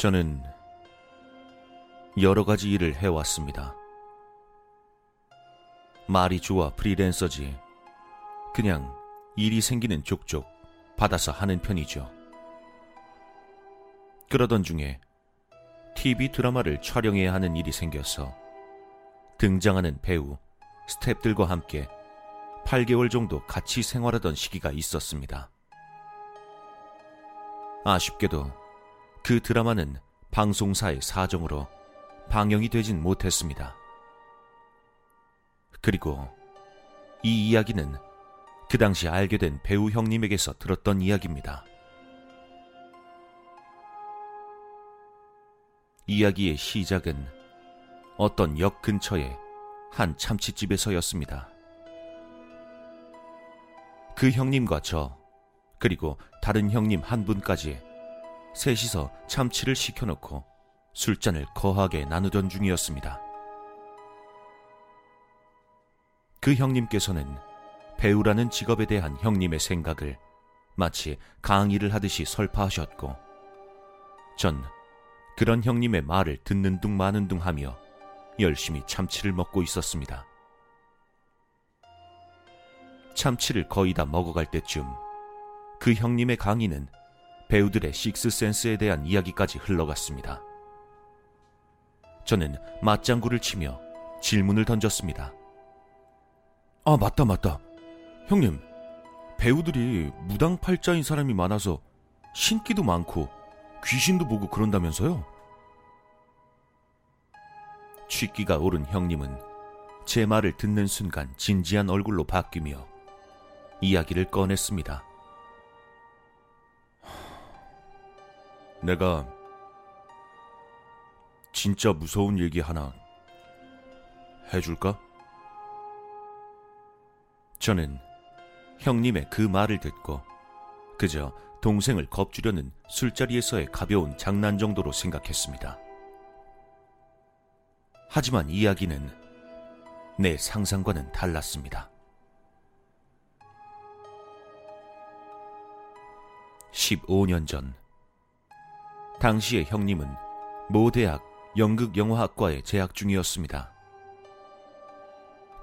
저는 여러 가지 일을 해왔습니다. 말이 좋아 프리랜서지. 그냥 일이 생기는 족족 받아서 하는 편이죠. 그러던 중에 TV 드라마를 촬영해야 하는 일이 생겨서 등장하는 배우, 스탭들과 함께 8개월 정도 같이 생활하던 시기가 있었습니다. 아쉽게도 그 드라마는 방송사의 사정으로 방영이 되진 못했습니다. 그리고 이 이야기는 그 당시 알게 된 배우 형님에게서 들었던 이야기입니다. 이야기의 시작은 어떤 역 근처의 한 참치집에서였습니다. 그 형님과 저, 그리고 다른 형님 한 분까지 셋이서 참치를 시켜놓고 술잔을 거하게 나누던 중이었습니다. 그 형님께서는 배우라는 직업에 대한 형님의 생각을 마치 강의를 하듯이 설파하셨고, 전 그런 형님의 말을 듣는 둥 마는 둥 하며 열심히 참치를 먹고 있었습니다. 참치를 거의 다 먹어갈 때쯤 그 형님의 강의는 배우들의 식스센스에 대한 이야기까지 흘러갔습니다. 저는 맞장구를 치며 질문을 던졌습니다. 아, 맞다, 맞다. 형님, 배우들이 무당팔자인 사람이 많아서 신기도 많고 귀신도 보고 그런다면서요? 취기가 오른 형님은 제 말을 듣는 순간 진지한 얼굴로 바뀌며 이야기를 꺼냈습니다. 내가 진짜 무서운 얘기 하나 해줄까? 저는 형님의 그 말을 듣고 그저 동생을 겁주려는 술자리에서의 가벼운 장난 정도로 생각했습니다. 하지만 이야기는 내 상상과는 달랐습니다. 15년 전, 당시의 형님은 모 대학 연극영화학과에 재학 중이었습니다.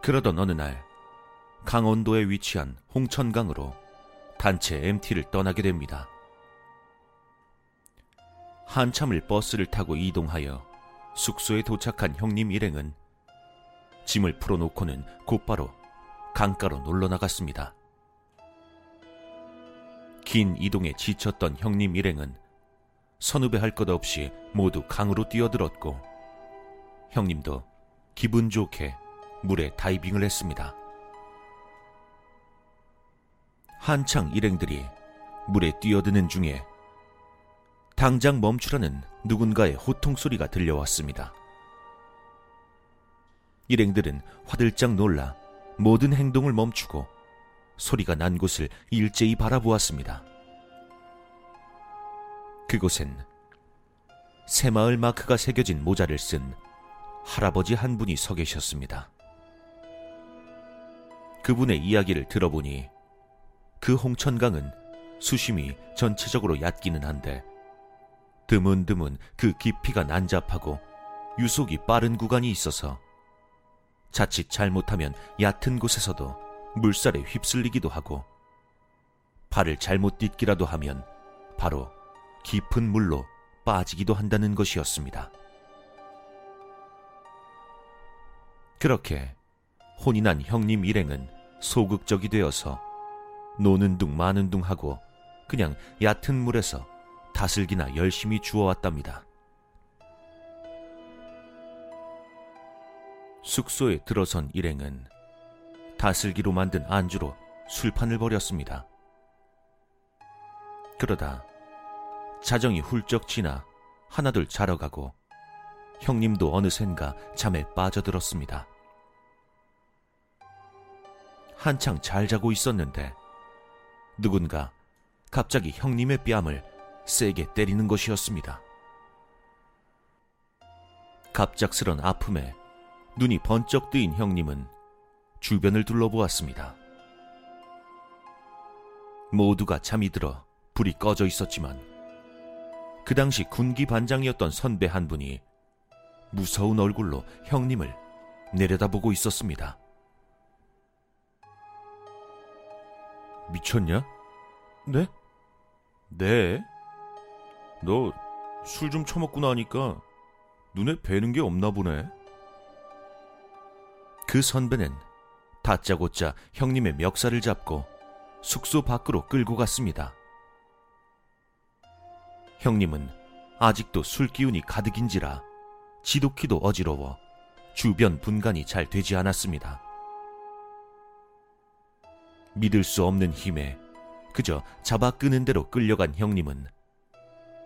그러던 어느 날, 강원도에 위치한 홍천강으로 단체 MT를 떠나게 됩니다. 한참을 버스를 타고 이동하여 숙소에 도착한 형님 일행은 짐을 풀어놓고는 곧바로 강가로 놀러 나갔습니다. 긴 이동에 지쳤던 형님 일행은 선후배할 것 없이 모두 강으로 뛰어들었고 형님도 기분 좋게 물에 다이빙을 했습니다. 한창 일행들이 물에 뛰어드는 중에 당장 멈추라는 누군가의 호통 소리가 들려왔습니다. 일행들은 화들짝 놀라 모든 행동을 멈추고 소리가 난 곳을 일제히 바라보았습니다. 그곳엔 새마을 마크가 새겨진 모자를 쓴 할아버지 한 분이 서 계셨습니다. 그분의 이야기를 들어보니 그 홍천강은 수심이 전체적으로 얕기는 한데 드문드문 그 깊이가 난잡하고 유속이 빠른 구간이 있어서 자칫 잘못하면 얕은 곳에서도 물살에 휩쓸리기도 하고 발을 잘못 딛기라도 하면 바로 깊은 물로 빠지기도 한다는 것이었습니다. 그렇게 혼이 난 형님 일행은 소극적이 되어서 노는 둥 마는 둥 하고 그냥 얕은 물에서 다슬기나 열심히 주워왔답니다. 숙소에 들어선 일행은 다슬기로 만든 안주로 술판을 벌였습니다. 그러다 자정이 훌쩍 지나 하나둘 자러 가고 형님도 어느샌가 잠에 빠져들었습니다. 한창 잘 자고 있었는데 누군가 갑자기 형님의 뺨을 세게 때리는 것이었습니다. 갑작스런 아픔에 눈이 번쩍 뜨인 형님은 주변을 둘러보았습니다. 모두가 잠이 들어 불이 꺼져 있었지만 그 당시 군기 반장이었던 선배 한 분이 무서운 얼굴로 형님을 내려다보고 있었습니다. 미쳤냐? 네? 네? 너 술 좀 처먹고 나니까 눈에 뵈는 게 없나 보네. 그 선배는 다짜고짜 형님의 멱살을 잡고 숙소 밖으로 끌고 갔습니다. 형님은 아직도 술 기운이 가득인지라 지독히도 어지러워 주변 분간이 잘 되지 않았습니다. 믿을 수 없는 힘에 그저 잡아 끄는 대로 끌려간 형님은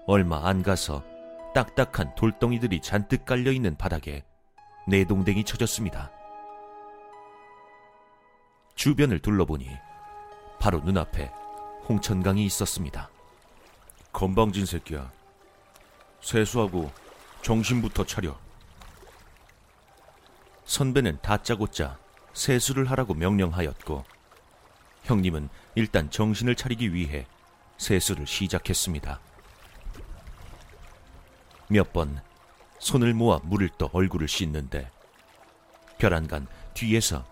얼마 안 가서 딱딱한 돌덩이들이 잔뜩 깔려 있는 바닥에 내동댕이 쳐졌습니다. 주변을 둘러보니 바로 눈앞에 홍천강이 있었습니다. 건방진 새끼야. 세수하고 정신부터 차려. 선배는 다짜고짜 세수를 하라고 명령하였고 형님은 일단 정신을 차리기 위해 세수를 시작했습니다. 몇 번 손을 모아 물을 떠 얼굴을 씻는데 벼란간 뒤에서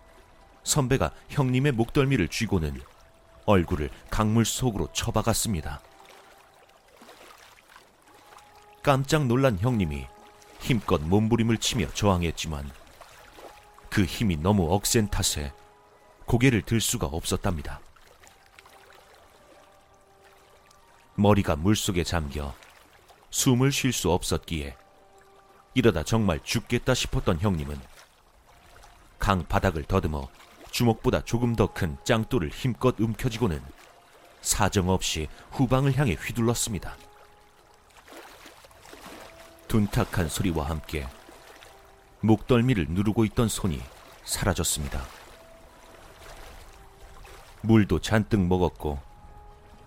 선배가 형님의 목덜미를 쥐고는 얼굴을 강물 속으로 쳐박았습니다. 깜짝 놀란 형님이 힘껏 몸부림을 치며 저항했지만 그 힘이 너무 억센 탓에 고개를 들 수가 없었답니다. 머리가 물속에 잠겨 숨을 쉴 수 없었기에 이러다 정말 죽겠다 싶었던 형님은 강 바닥을 더듬어 주먹보다 조금 더 큰 짱돌을 힘껏 움켜쥐고는 사정없이 후방을 향해 휘둘렀습니다. 둔탁한 소리와 함께 목덜미를 누르고 있던 손이 사라졌습니다. 물도 잔뜩 먹었고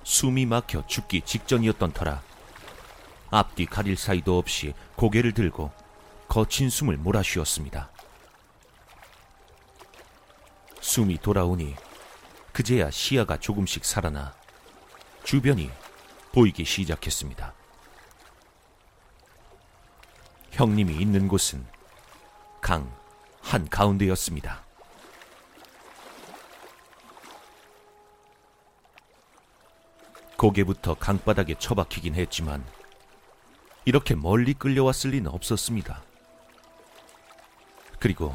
숨이 막혀 죽기 직전이었던 터라 앞뒤 가릴 사이도 없이 고개를 들고 거친 숨을 몰아쉬었습니다. 숨이 돌아오니 그제야 시야가 조금씩 살아나 주변이 보이기 시작했습니다. 형님이 있는 곳은 강 한가운데였습니다. 고개부터 강바닥에 처박히긴 했지만 이렇게 멀리 끌려왔을 리는 없었습니다. 그리고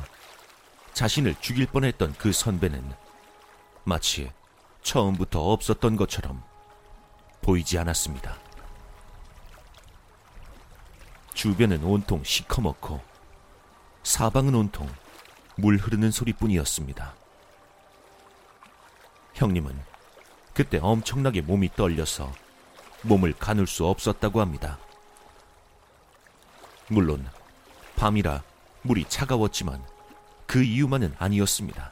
자신을 죽일 뻔했던 그 선배는 마치 처음부터 없었던 것처럼 보이지 않았습니다. 주변은 온통 시커멓고 사방은 온통 물 흐르는 소리뿐이었습니다. 형님은 그때 엄청나게 몸이 떨려서 몸을 가눌 수 없었다고 합니다. 물론 밤이라 물이 차가웠지만 그 이유만은 아니었습니다.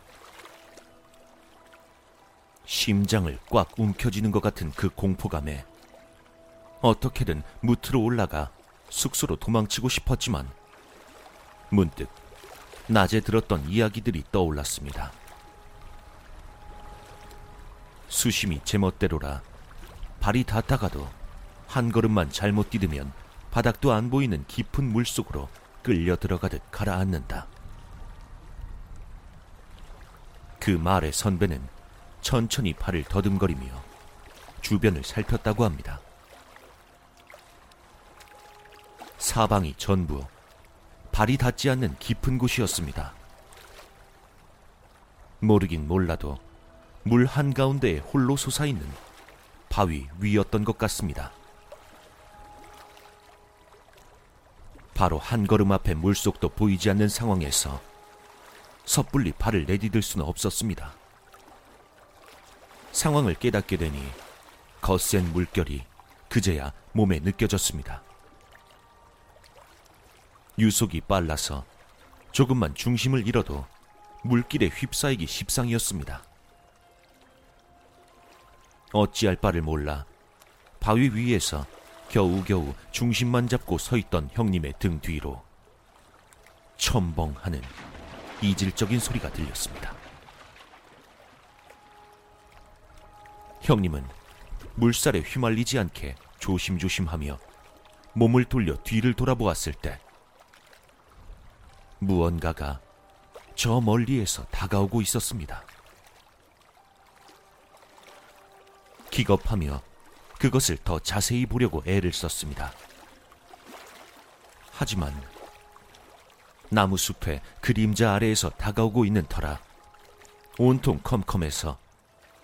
심장을 꽉 움켜쥐는 것 같은 그 공포감에 어떻게든 무트로 올라가 숙소로 도망치고 싶었지만 문득 낮에 들었던 이야기들이 떠올랐습니다. 수심이 제멋대로라 발이 닿다가도 한 걸음만 잘못 디디면 바닥도 안 보이는 깊은 물 속으로 끌려 들어가듯 가라앉는다. 그 말에 선배는 천천히 팔을 더듬거리며 주변을 살폈다고 합니다. 사방이 전부 발이 닿지 않는 깊은 곳이었습니다. 모르긴 몰라도 물 한가운데에 홀로 솟아있는 바위 위였던 것 같습니다. 바로 한 걸음 앞에 물속도 보이지 않는 상황에서 섣불리 발을 내디딜 수는 없었습니다. 상황을 깨닫게 되니 거센 물결이 그제야 몸에 느껴졌습니다. 유속이 빨라서 조금만 중심을 잃어도 물길에 휩싸이기 십상이었습니다. 어찌할 바를 몰라 바위 위에서 겨우겨우 중심만 잡고 서 있던 형님의 등 뒤로 첨벙하는 이질적인 소리가 들렸습니다. 형님은 물살에 휘말리지 않게 조심조심하며 몸을 돌려 뒤를 돌아보았을 때 무언가가 저 멀리에서 다가오고 있었습니다. 기겁하며 그것을 더 자세히 보려고 애를 썼습니다. 하지만 나무 숲의 그림자 아래에서 다가오고 있는 터라 온통 컴컴해서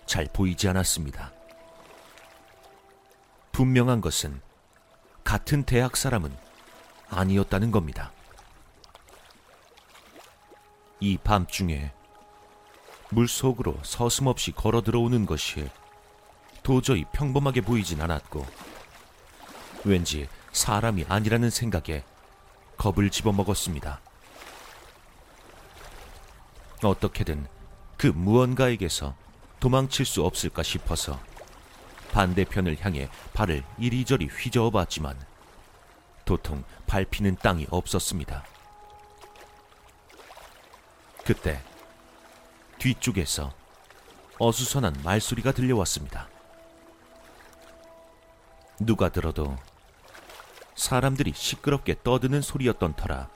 잘 보이지 않았습니다. 분명한 것은 같은 대학 사람은 아니었다는 겁니다. 이 밤중에 물 속으로 서슴없이 걸어 들어오는 것이 도저히 평범하게 보이진 않았고 왠지 사람이 아니라는 생각에 겁을 집어먹었습니다. 어떻게든 그 무언가에게서 도망칠 수 없을까 싶어서 반대편을 향해 발을 이리저리 휘저어 봤지만 도통 밟히는 땅이 없었습니다. 그때 뒤쪽에서 어수선한 말소리가 들려왔습니다. 누가 들어도 사람들이 시끄럽게 떠드는 소리였던 터라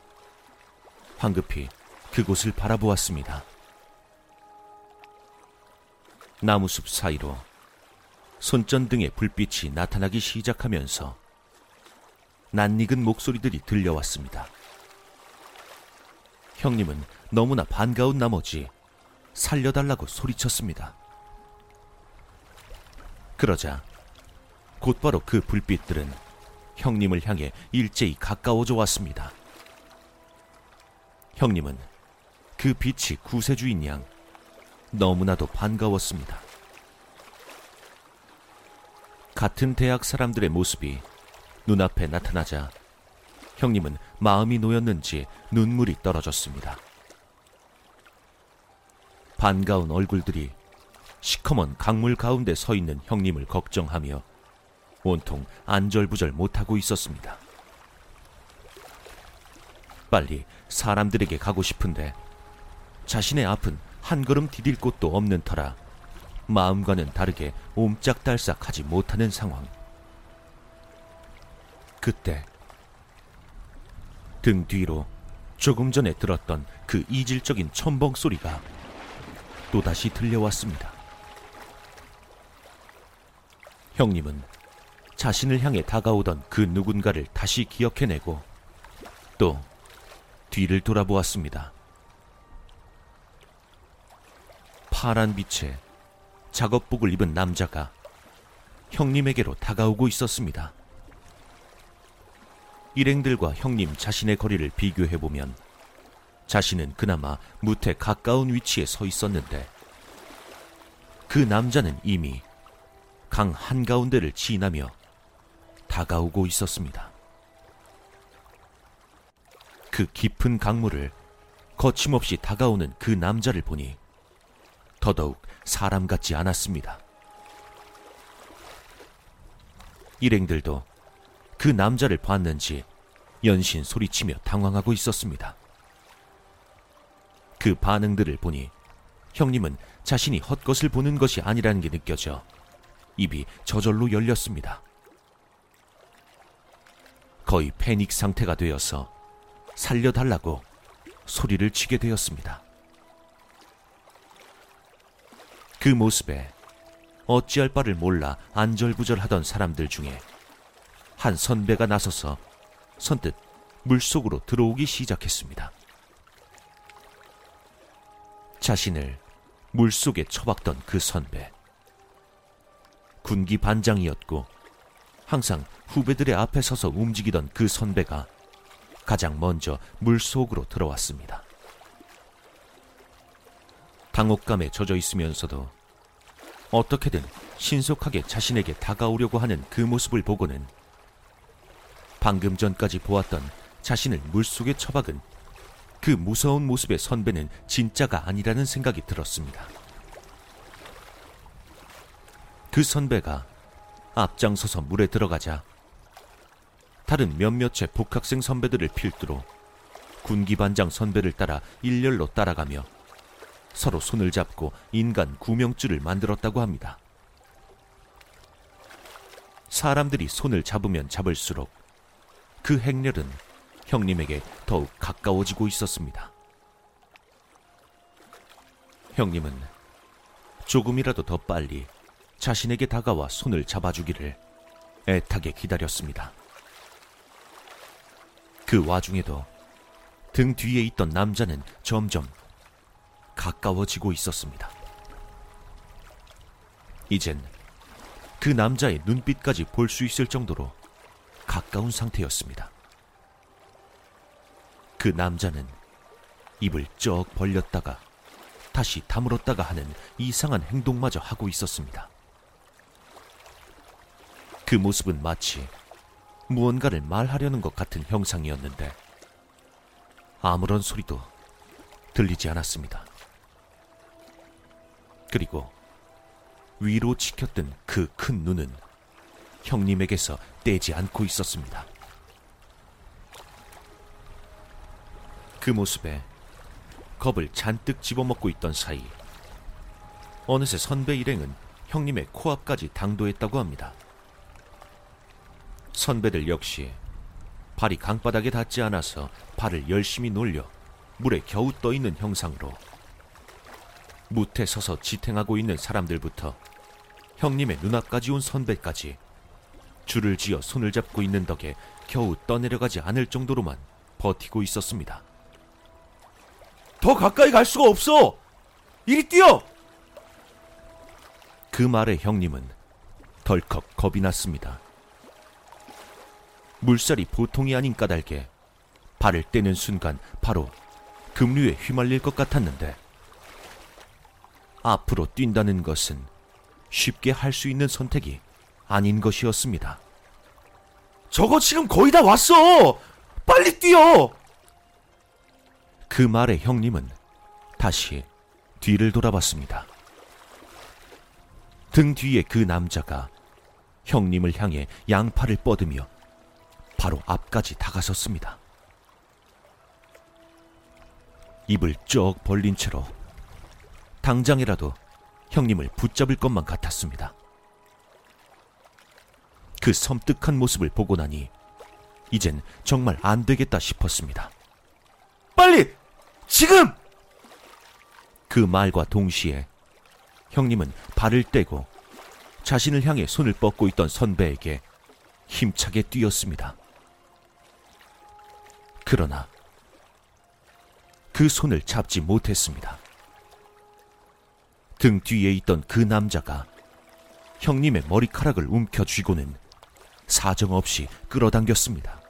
황급히 그곳을 바라보았습니다. 나무숲 사이로 손전등의 불빛이 나타나기 시작하면서 낯익은 목소리들이 들려왔습니다. 형님은 너무나 반가운 나머지 살려달라고 소리쳤습니다. 그러자 곧바로 그 불빛들은 형님을 향해 일제히 가까워져 왔습니다. 형님은 그 빛이 구세주인 양 너무나도 반가웠습니다. 같은 대학 사람들의 모습이 눈앞에 나타나자 형님은 마음이 놓였는지 눈물이 떨어졌습니다. 반가운 얼굴들이 시커먼 강물 가운데 서 있는 형님을 걱정하며 온통 안절부절 못하고 있었습니다. 빨리 사람들에게 가고 싶은데 자신의 앞은 한 걸음 디딜 곳도 없는 터라 마음과는 다르게 옴짝달싹하지 못하는 상황. 그때 등 뒤로 조금 전에 들었던 그 이질적인 첨벙 소리가 또다시 들려왔습니다. 형님은 자신을 향해 다가오던 그 누군가를 다시 기억해내고 또 뒤를 돌아보았습니다. 파란 빛에 작업복을 입은 남자가 형님에게로 다가오고 있었습니다. 일행들과 형님 자신의 거리를 비교해 보면 자신은 그나마 무태 가까운 위치에 서 있었는데 그 남자는 이미 강 한가운데를 지나며 다가오고 있었습니다. 그 깊은 강물을 거침없이 다가오는 그 남자를 보니 더더욱 사람 같지 않았습니다. 일행들도 그 남자를 봤는지 연신 소리치며 당황하고 있었습니다. 그 반응들을 보니 형님은 자신이 헛것을 보는 것이 아니라는 게 느껴져 입이 저절로 열렸습니다. 거의 패닉 상태가 되어서 살려달라고 소리를 치게 되었습니다. 그 모습에 어찌할 바를 몰라 안절부절하던 사람들 중에 한 선배가 나서서 선뜻 물속으로 들어오기 시작했습니다. 자신을 물속에 처박던 그 선배. 군기 반장이었고 항상 후배들의 앞에 서서 움직이던 그 선배가 가장 먼저 물속으로 들어왔습니다. 당혹감에 젖어 있으면서도 어떻게든 신속하게 자신에게 다가오려고 하는 그 모습을 보고는 방금 전까지 보았던 자신을 물속에 처박은 그 무서운 모습의 선배는 진짜가 아니라는 생각이 들었습니다. 그 선배가 앞장서서 물에 들어가자 다른 몇몇의 복학생 선배들을 필두로 군기반장 선배를 따라 일렬로 따라가며 서로 손을 잡고 인간 구명줄을 만들었다고 합니다. 사람들이 손을 잡으면 잡을수록 그 행렬은 형님에게 더욱 가까워지고 있었습니다. 형님은 조금이라도 더 빨리 자신에게 다가와 손을 잡아주기를 애타게 기다렸습니다. 그 와중에도 등 뒤에 있던 남자는 점점 가까워지고 있었습니다. 이젠 그 남자의 눈빛까지 볼 수 있을 정도로 가까운 상태였습니다. 그 남자는 입을 쩍 벌렸다가 다시 다물었다가 하는 이상한 행동마저 하고 있었습니다. 그 모습은 마치 무언가를 말하려는 것 같은 형상이었는데 아무런 소리도 들리지 않았습니다. 그리고 위로 치켰던 그 큰 눈은 형님에게서 떼지 않고 있었습니다. 그 모습에 겁을 잔뜩 집어먹고 있던 사이 어느새 선배 일행은 형님의 코앞까지 당도했다고 합니다. 선배들 역시 발이 강바닥에 닿지 않아서 발을 열심히 놀려 물에 겨우 떠 있는 형상으로 무태 서서 지탱하고 있는 사람들부터 형님의 눈앞까지 온 선배까지 줄을 지어 손을 잡고 있는 덕에 겨우 떠내려가지 않을 정도로만 버티고 있었습니다. 더 가까이 갈 수가 없어. 이리 뛰어. 그 말에 형님은 덜컥 겁이 났습니다. 물살이 보통이 아닌 까닭에 발을 떼는 순간 바로 급류에 휘말릴 것 같았는데 앞으로 뛴다는 것은 쉽게 할 수 있는 선택이 아닌 것이었습니다. 저거 지금 거의 다 왔어. 빨리 뛰어. 그 말에 형님은 다시 뒤를 돌아봤습니다. 등 뒤에 그 남자가 형님을 향해 양팔을 뻗으며 바로 앞까지 다가섰습니다. 입을 쩍 벌린 채로 당장이라도 형님을 붙잡을 것만 같았습니다. 그 섬뜩한 모습을 보고 나니 이젠 정말 안 되겠다 싶었습니다. 빨리. 지금. 그 말과 동시에 형님은 발을 떼고 자신을 향해 손을 뻗고 있던 선배에게 힘차게 뛰었습니다. 그러나 그 손을 잡지 못했습니다. 등 뒤에 있던 그 남자가 형님의 머리카락을 움켜쥐고는 사정없이 끌어당겼습니다.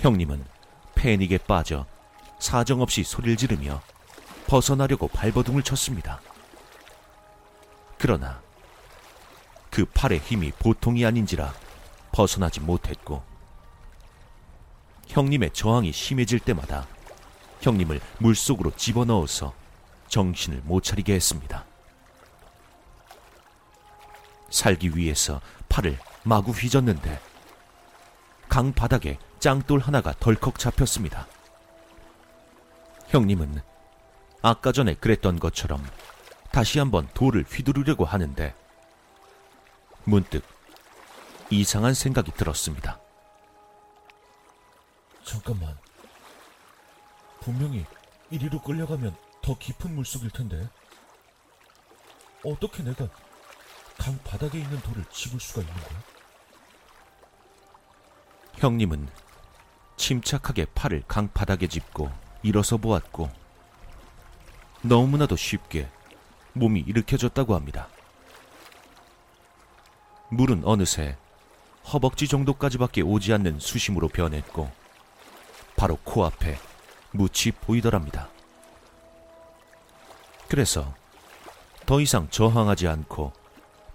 형님은 패닉에 빠져 사정없이 소리를 지르며 벗어나려고 발버둥을 쳤습니다. 그러나 그 팔의 힘이 보통이 아닌지라 벗어나지 못했고 형님의 저항이 심해질 때마다 형님을 물속으로 집어넣어서 정신을 못 차리게 했습니다. 살기 위해서 팔을 마구 휘젓는데 강 바닥에 짱돌 하나가 덜컥 잡혔습니다. 형님은 아까 전에 그랬던 것처럼 다시 한번 돌을 휘두르려고 하는데 문득 이상한 생각이 들었습니다. 잠깐만. 분명히 이리로 끌려가면 더 깊은 물속일 텐데. 어떻게 내가 강 바닥에 있는 돌을 집을 수가 있는 거야? 형님은 침착하게 팔을 강 바닥에 짚고 일어서 보았고 너무나도 쉽게 몸이 일으켜졌다고 합니다. 물은 어느새 허벅지 정도까지밖에 오지 않는 수심으로 변했고 바로 코앞에 묻이 보이더랍니다. 그래서 더 이상 저항하지 않고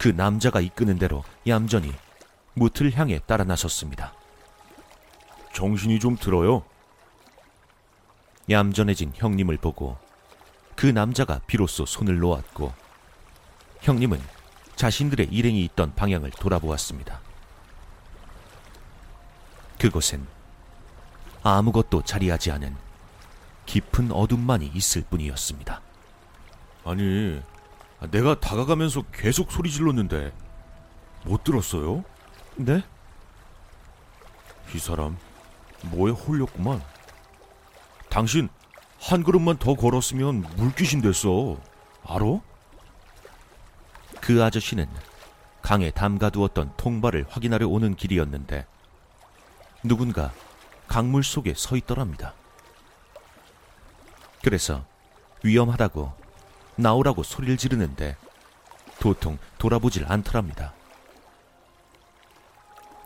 그 남자가 이끄는 대로 얌전히 무틀 향해 따라 나섰습니다. 정신이 좀 들어요. 얌전해진 형님을 보고 그 남자가 비로소 손을 놓았고 형님은 자신들의 일행이 있던 방향을 돌아보았습니다. 그곳엔 아무것도 자리하지 않은 깊은 어둠만이 있을 뿐이었습니다. 아니, 내가 다가가면서 계속 소리 질렀는데 못 들었어요? 네? 이 사람 뭐에 홀렸구만. 당신 한 걸음만 더 걸었으면 물귀신 됐어. 알아? 그 아저씨는 강에 담가두었던 통발을 확인하려 오는 길이었는데 누군가 강물 속에 서 있더랍니다. 그래서 위험하다고 나오라고 소리를 지르는데 도통 돌아보질 않더랍니다.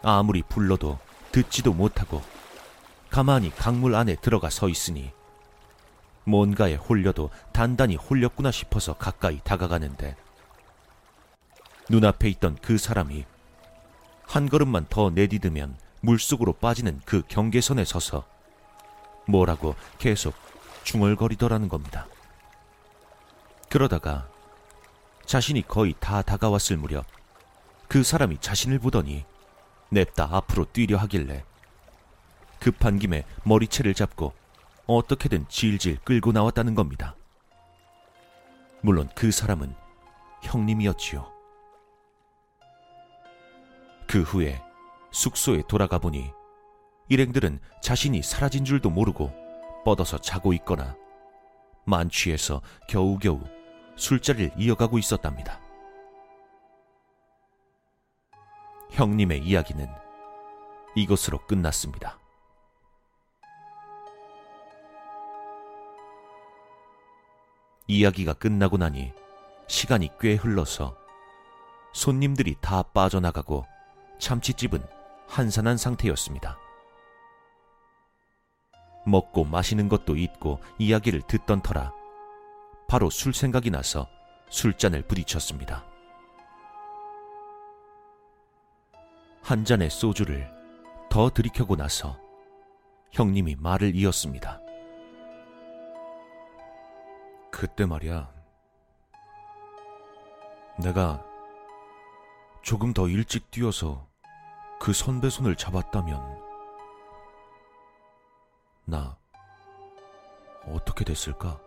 아무리 불러도 듣지도 못하고 가만히 강물 안에 들어가 서 있으니 뭔가에 홀려도 단단히 홀렸구나 싶어서 가까이 다가가는데 눈앞에 있던 그 사람이 한 걸음만 더 내디디면 물속으로 빠지는 그 경계선에 서서 뭐라고 계속 중얼거리더라는 겁니다. 그러다가 자신이 거의 다 다가왔을 무렵 그 사람이 자신을 보더니 냅다 앞으로 뛰려 하길래 급한 김에 머리채를 잡고 어떻게든 질질 끌고 나왔다는 겁니다. 물론 그 사람은 형님이었지요. 그 후에 숙소에 돌아가 보니 일행들은 자신이 사라진 줄도 모르고 뻗어서 자고 있거나 만취해서 겨우겨우 술자리를 이어가고 있었답니다. 형님의 이야기는 이것으로 끝났습니다. 이야기가 끝나고 나니 시간이 꽤 흘러서 손님들이 다 빠져나가고 참치집은 한산한 상태였습니다. 먹고 마시는 것도 잊고 이야기를 듣던 터라 바로 술 생각이 나서 술잔을 부딪혔습니다. 한 잔의 소주를 더 들이켜고 나서 형님이 말을 이었습니다. 그때 말이야. 내가 조금 더 일찍 뛰어서 그 선배 손을 잡았다면 나 어떻게 됐을까?